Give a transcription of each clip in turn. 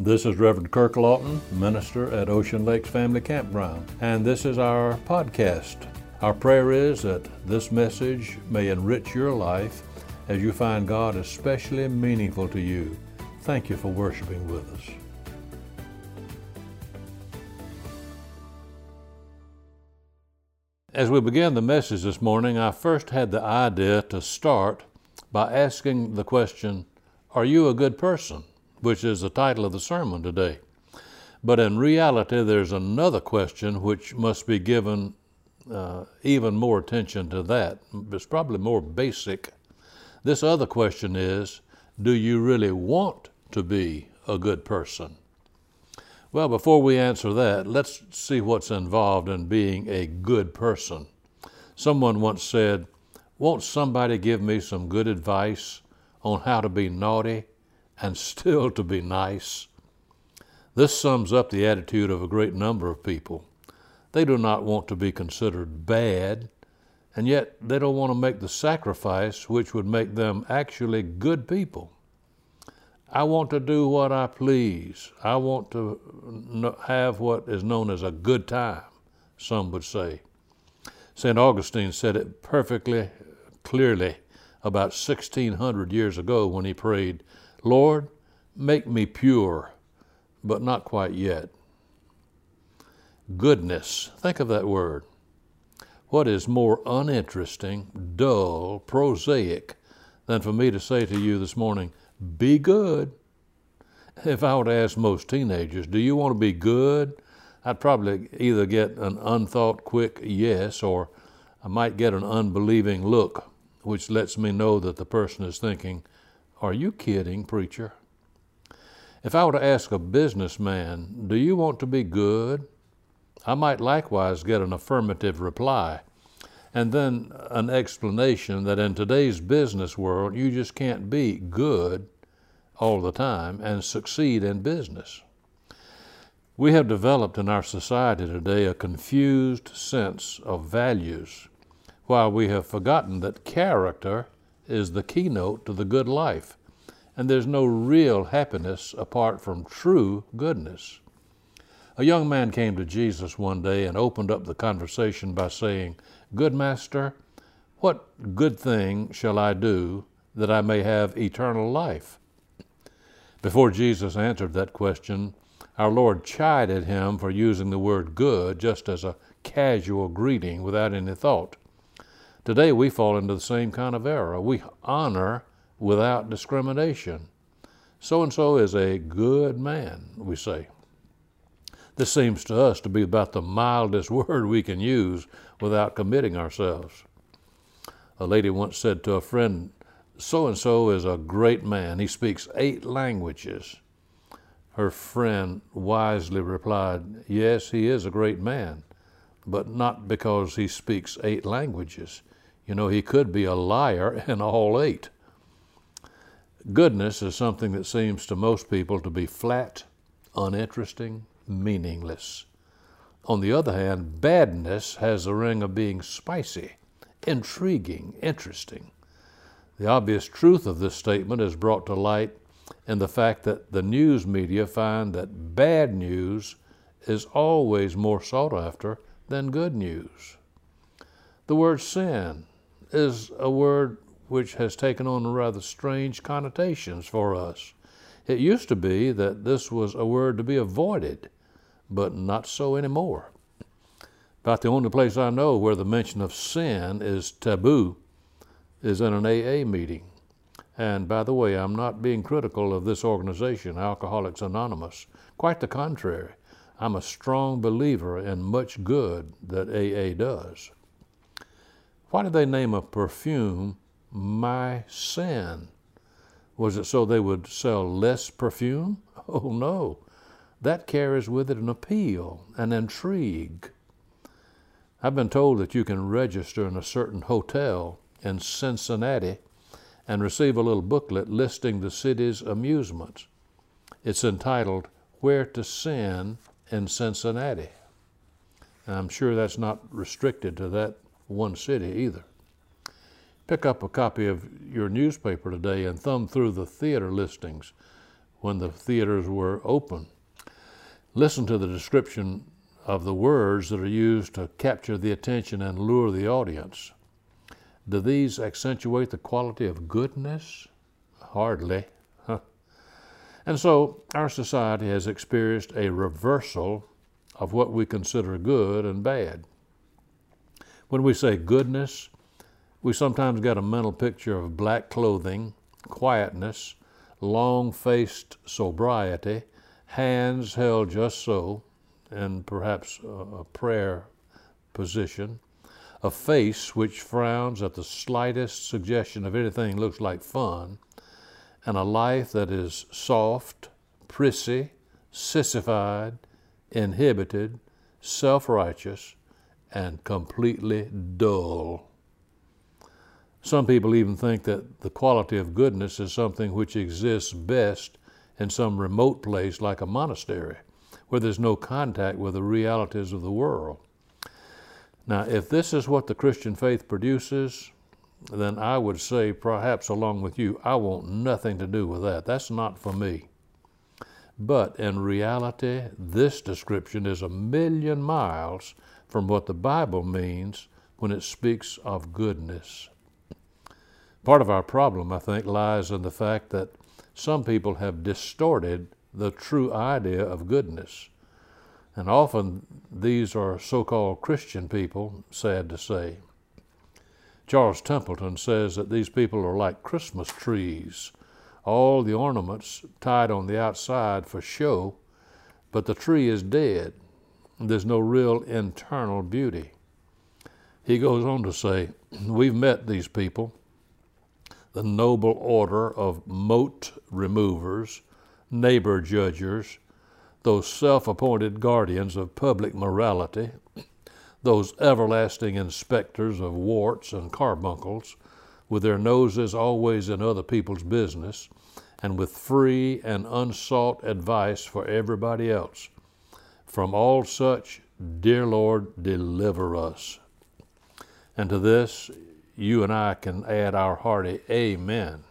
This is Reverend Kirk Lawton, minister at Ocean Lakes Family Campground, and this is our podcast. Our prayer is that this message may enrich your life as you find God especially meaningful to you. Thank you for worshiping with us. As we begin the message this morning, I first had the idea to start by asking the question Are you a good person? Which is the title of the sermon today. But in reality, there's another question which must be given uh, even more attention to that. It's probably more basic. This other question is Do you really want to be a good person? Well, before we answer that, let's see what's involved in being a good person. Someone once said, Won't somebody give me some good advice on how to be naughty and still to be nice. This sums up the attitude of a great number of people. They do not want to be considered bad, and yet they don't want to make the sacrifice which would make them actually good people. I want to do what I please. I want to have what is known as a good time, some would say. St. Augustine said it perfectly clearly about 1600 years ago when he prayed, Lord, make me pure, but not quite yet. Goodness, think of that word. What is more uninteresting, dull, prosaic than for me to say to you this morning, be good? If I were to ask most teenagers, do you want to be good? I'd probably either get an unthought quick yes, or I might get an unbelieving look, which lets me know that the person is thinking, are you kidding, preacher? If I were to ask a businessman, Do you want to be good? I might likewise get an affirmative reply, and then an explanation that in today's business world, you just can't be good all the time and succeed in business. We have developed in our society today a confused sense of values, while we have forgotten that character is the keynote to the good life, and there's no real happiness apart from true goodness. A young man came to Jesus one day and opened up the conversation by saying, Good master, what good thing shall I do that I may have eternal life? Before Jesus answered that question, our Lord chided him for using the word good just as a casual greeting without any thought. Today we fall into the same kind of error. We honor without discrimination. So and so is a good man, we say. This seems to us to be about the mildest word we can use without committing ourselves. A lady once said to a friend, So and so is a great man. He speaks eight languages. Her friend wisely replied, Yes, he is a great man, but not because he speaks eight languages. You know, he could be a liar in all eight. Goodness is something that seems to most people to be flat, uninteresting, meaningless. On the other hand, badness has the ring of being spicy, intriguing, interesting. The obvious truth of this statement is brought to light in the fact that the news media find that bad news is always more sought after than good news. The word sin is a word which has taken on rather strange connotations for us. It used to be that this was a word to be avoided, but not so anymore. About the only place I know where the mention of sin is taboo is in an AA meeting. And by the way, I'm not being critical of this organization, Alcoholics Anonymous. Quite the contrary. I'm a strong believer in much good that AA does. Why did they name a perfume My Sin? Was it so they would sell less perfume? Oh no. That carries with it an appeal, an intrigue. I've been told that you can register in a certain hotel in Cincinnati and receive a little booklet listing the city's amusements. It's entitled Where to Sin in Cincinnati. And I'm sure that's not restricted to that one city either. Pick up a copy of your newspaper today and thumb through the theater listings when the theaters were open. Listen to the description of the words that are used to capture the attention and lure the audience. Do these accentuate the quality of goodness? Hardly. And so our society has experienced a reversal of what we consider good and bad. When we say goodness, we sometimes get a mental picture of black clothing, quietness, long faced sobriety, hands held just so, and perhaps a prayer position, a face which frowns at the slightest suggestion of anything looks like fun, and a life that is soft, prissy, sissified, inhibited, self righteous, and completely dull. Some people even think that the quality of goodness is something which exists best in some remote place like a monastery, where there's no contact with the realities of the world. Now, if this is what the Christian faith produces, then I would say, perhaps along with you, I want nothing to do with that. That's not for me. But in reality, this description is a million miles from what the Bible means when it speaks of goodness. Part of our problem, I think, lies in the fact that some people have distorted the true idea of goodness. And often these are so called Christian people, sad to say. Charles Templeton says that these people are like Christmas trees, all the ornaments tied on the outside for show, but the tree is dead. There's no real internal beauty. He goes on to say, We've met these people the noble order of mote removers, neighbor judgers, those self appointed guardians of public morality, those everlasting inspectors of warts and carbuncles, with their noses always in other people's business, and with free and unsought advice for everybody else. From all such, dear Lord, deliver us. And to this, you and I can add our hearty amen.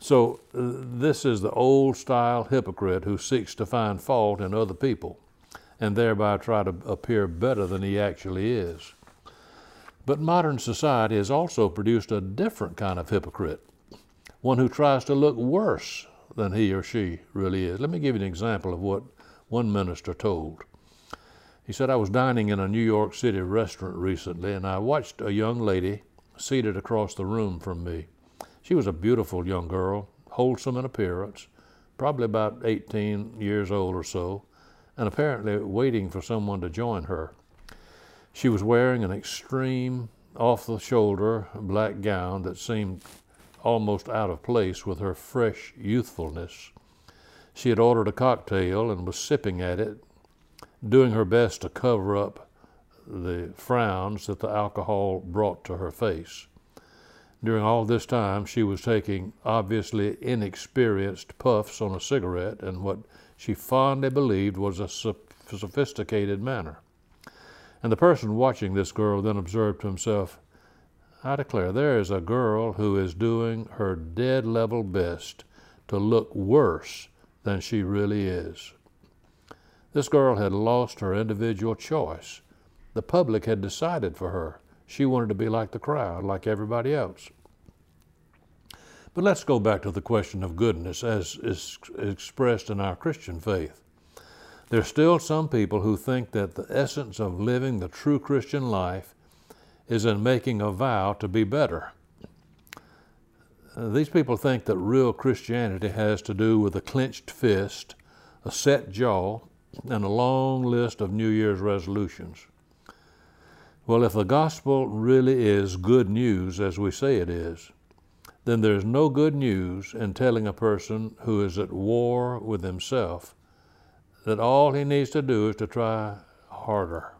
So, uh, this is the old style hypocrite who seeks to find fault in other people and thereby try to appear better than he actually is. But modern society has also produced a different kind of hypocrite, one who tries to look worse than he or she really is. Let me give you an example of what one minister told. He said, I was dining in a New York City restaurant recently, and I watched a young lady seated across the room from me. She was a beautiful young girl, wholesome in appearance, probably about 18 years old or so, and apparently waiting for someone to join her. She was wearing an extreme, off the shoulder black gown that seemed almost out of place with her fresh youthfulness. She had ordered a cocktail and was sipping at it doing her best to cover up the frowns that the alcohol brought to her face. During all this time, she was taking obviously inexperienced puffs on a cigarette in what she fondly believed was a sophisticated manner. And the person watching this girl then observed to himself, I declare, there is a girl who is doing her dead level best to look worse than she really is. This girl had lost her individual choice. The public had decided for her. She wanted to be like the crowd, like everybody else. But let's go back to the question of goodness as is expressed in our Christian faith. There's still some people who think that the essence of living the true Christian life is in making a vow to be better. Uh, these people think that real Christianity has to do with a clenched fist, a set jaw, and a long list of New Year's resolutions. Well, if the gospel really is good news, as we say it is, then there's no good news in telling a person who is at war with himself that all he needs to do is to try harder.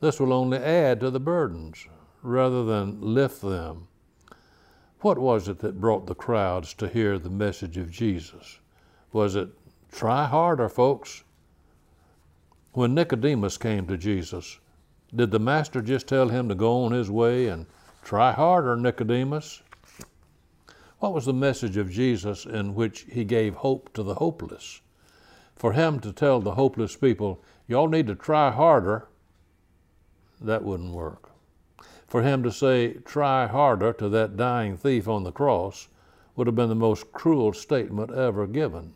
This will only add to the burdens rather than lift them. What was it that brought the crowds to hear the message of Jesus? Was it try harder, folks? When Nicodemus came to Jesus, did the master just tell him to go on his way and try harder, Nicodemus? What was the message of Jesus in which he gave hope to the hopeless? For him to tell the hopeless people, y'all need to try harder, that wouldn't work. For him to say, try harder to that dying thief on the cross would have been the most cruel statement ever given.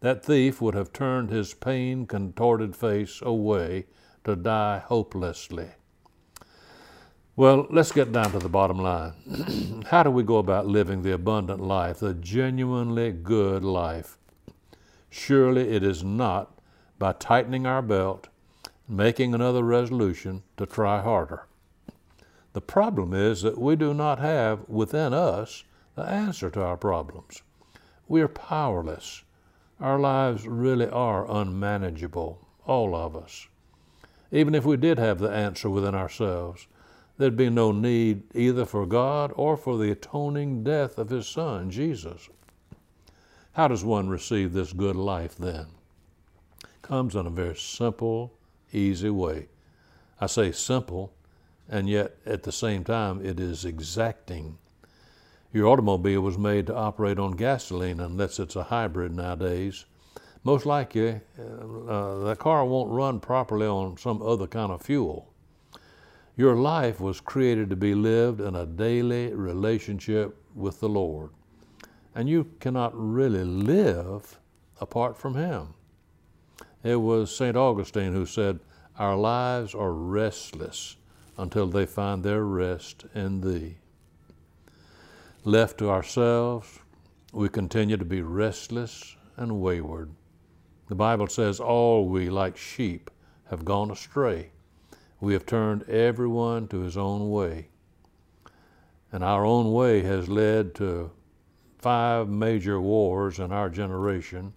That thief would have turned his pain contorted face away to die hopelessly. Well, let's get down to the bottom line. How do we go about living the abundant life, the genuinely good life? Surely it is not by tightening our belt, making another resolution to try harder. The problem is that we do not have within us the answer to our problems. We are powerless. Our lives really are unmanageable, all of us. Even if we did have the answer within ourselves, there'd be no need either for God or for the atoning death of His Son, Jesus. How does one receive this good life then? Comes in a very simple, easy way. I say simple, and yet at the same time it is exacting. Your automobile was made to operate on gasoline unless it's a hybrid nowadays. Most likely, uh, uh, the car won't run properly on some other kind of fuel. Your life was created to be lived in a daily relationship with the Lord, and you cannot really live apart from Him. It was St. Augustine who said, Our lives are restless until they find their rest in Thee. Left to ourselves, we continue to be restless and wayward. The Bible says, All we, like sheep, have gone astray. We have turned everyone to his own way. And our own way has led to five major wars in our generation,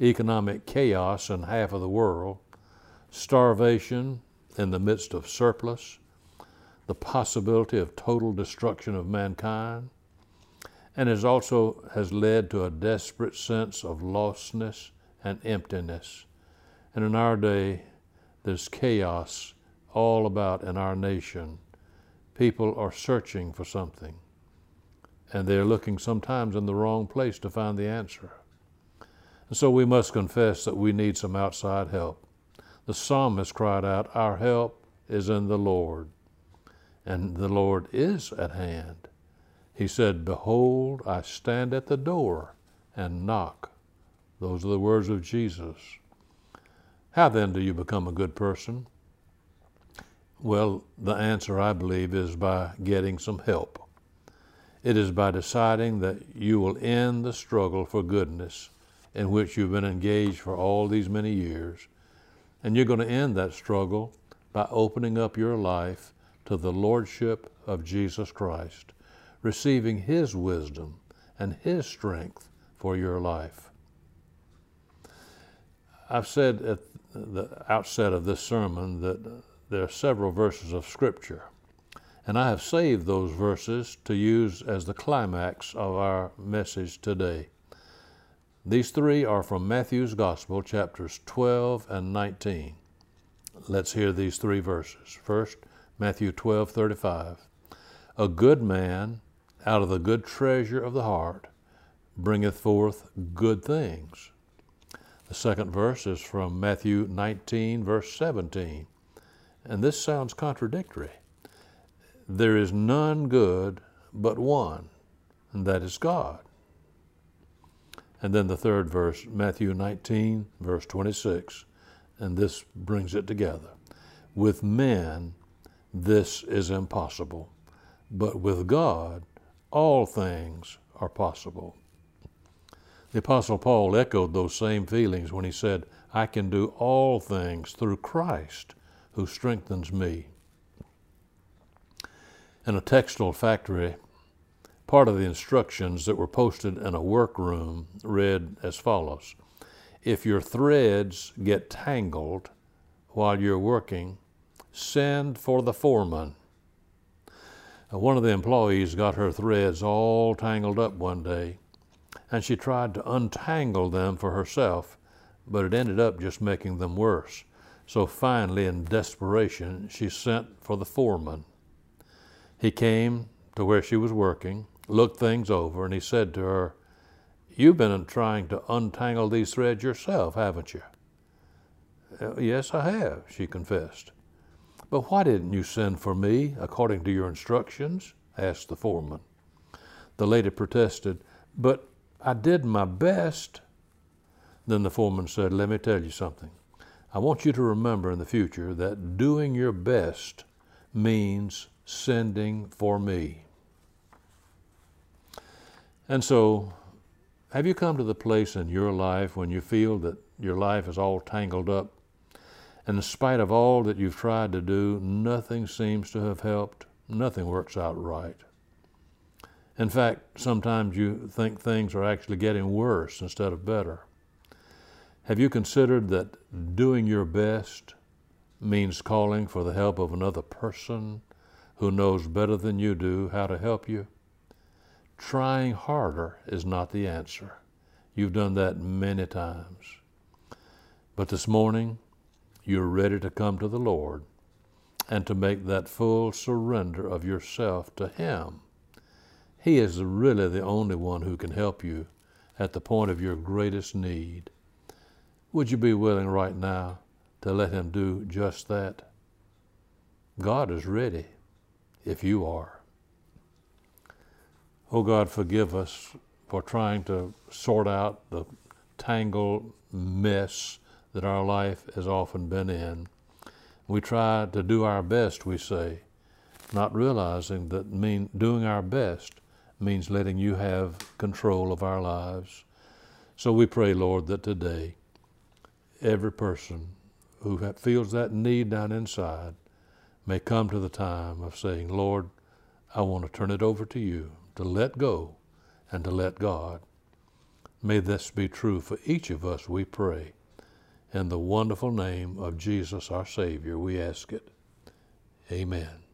economic chaos in half of the world, starvation in the midst of surplus, the possibility of total destruction of mankind, and it also has led to a desperate sense of lostness and emptiness. And in our day, there's chaos all about in our nation. People are searching for something, and they're looking sometimes in the wrong place to find the answer. And so we must confess that we need some outside help. The psalmist cried out, Our help is in the Lord, and the Lord is at hand. He said, Behold, I stand at the door and knock. Those are the words of Jesus. How then do you become a good person? Well, the answer, I believe, is by getting some help. It is by deciding that you will end the struggle for goodness in which you've been engaged for all these many years. And you're going to end that struggle by opening up your life to the Lordship of Jesus Christ receiving His wisdom and His strength for your life. I've said at the outset of this sermon that there are several verses of Scripture, and I have saved those verses to use as the climax of our message today. These three are from Matthew's Gospel, chapters 12 and 19. Let's hear these three verses. First, Matthew 12, 35. A good man out of the good treasure of the heart bringeth forth good things. The second verse is from Matthew 19, verse 17. And this sounds contradictory. There is none good but one, and that is God. And then the third verse, Matthew 19, verse 26, and this brings it together. With men, this is impossible, but with God, all things are possible. The Apostle Paul echoed those same feelings when he said, I can do all things through Christ who strengthens me. In a textile factory, part of the instructions that were posted in a workroom read as follows If your threads get tangled while you're working, send for the foreman one of the employees got her threads all tangled up one day, and she tried to untangle them for herself, but it ended up just making them worse. So finally, in desperation, she sent for the foreman. He came to where she was working, looked things over, and he said to her, You've been trying to untangle these threads yourself, haven't you? Uh, yes, I have, she confessed. But why didn't you send for me according to your instructions? asked the foreman. The lady protested, But I did my best. Then the foreman said, Let me tell you something. I want you to remember in the future that doing your best means sending for me. And so, have you come to the place in your life when you feel that your life is all tangled up? In spite of all that you've tried to do, nothing seems to have helped. Nothing works out right. In fact, sometimes you think things are actually getting worse instead of better. Have you considered that doing your best means calling for the help of another person who knows better than you do how to help you? Trying harder is not the answer. You've done that many times. But this morning, you're ready to come to the Lord and to make that full surrender of yourself to Him. He is really the only one who can help you at the point of your greatest need. Would you be willing right now to let Him do just that? God is ready if you are. Oh God, forgive us for trying to sort out the tangled mess that our life has often been in. We try to do our best, we say, not realizing that mean doing our best means letting you have control of our lives. So we pray, Lord, that today every person who feels that need down inside may come to the time of saying, Lord, I want to turn it over to you, to let go and to let God. May this be true for each of us, we pray. In the wonderful name of Jesus, our Savior, we ask it. Amen.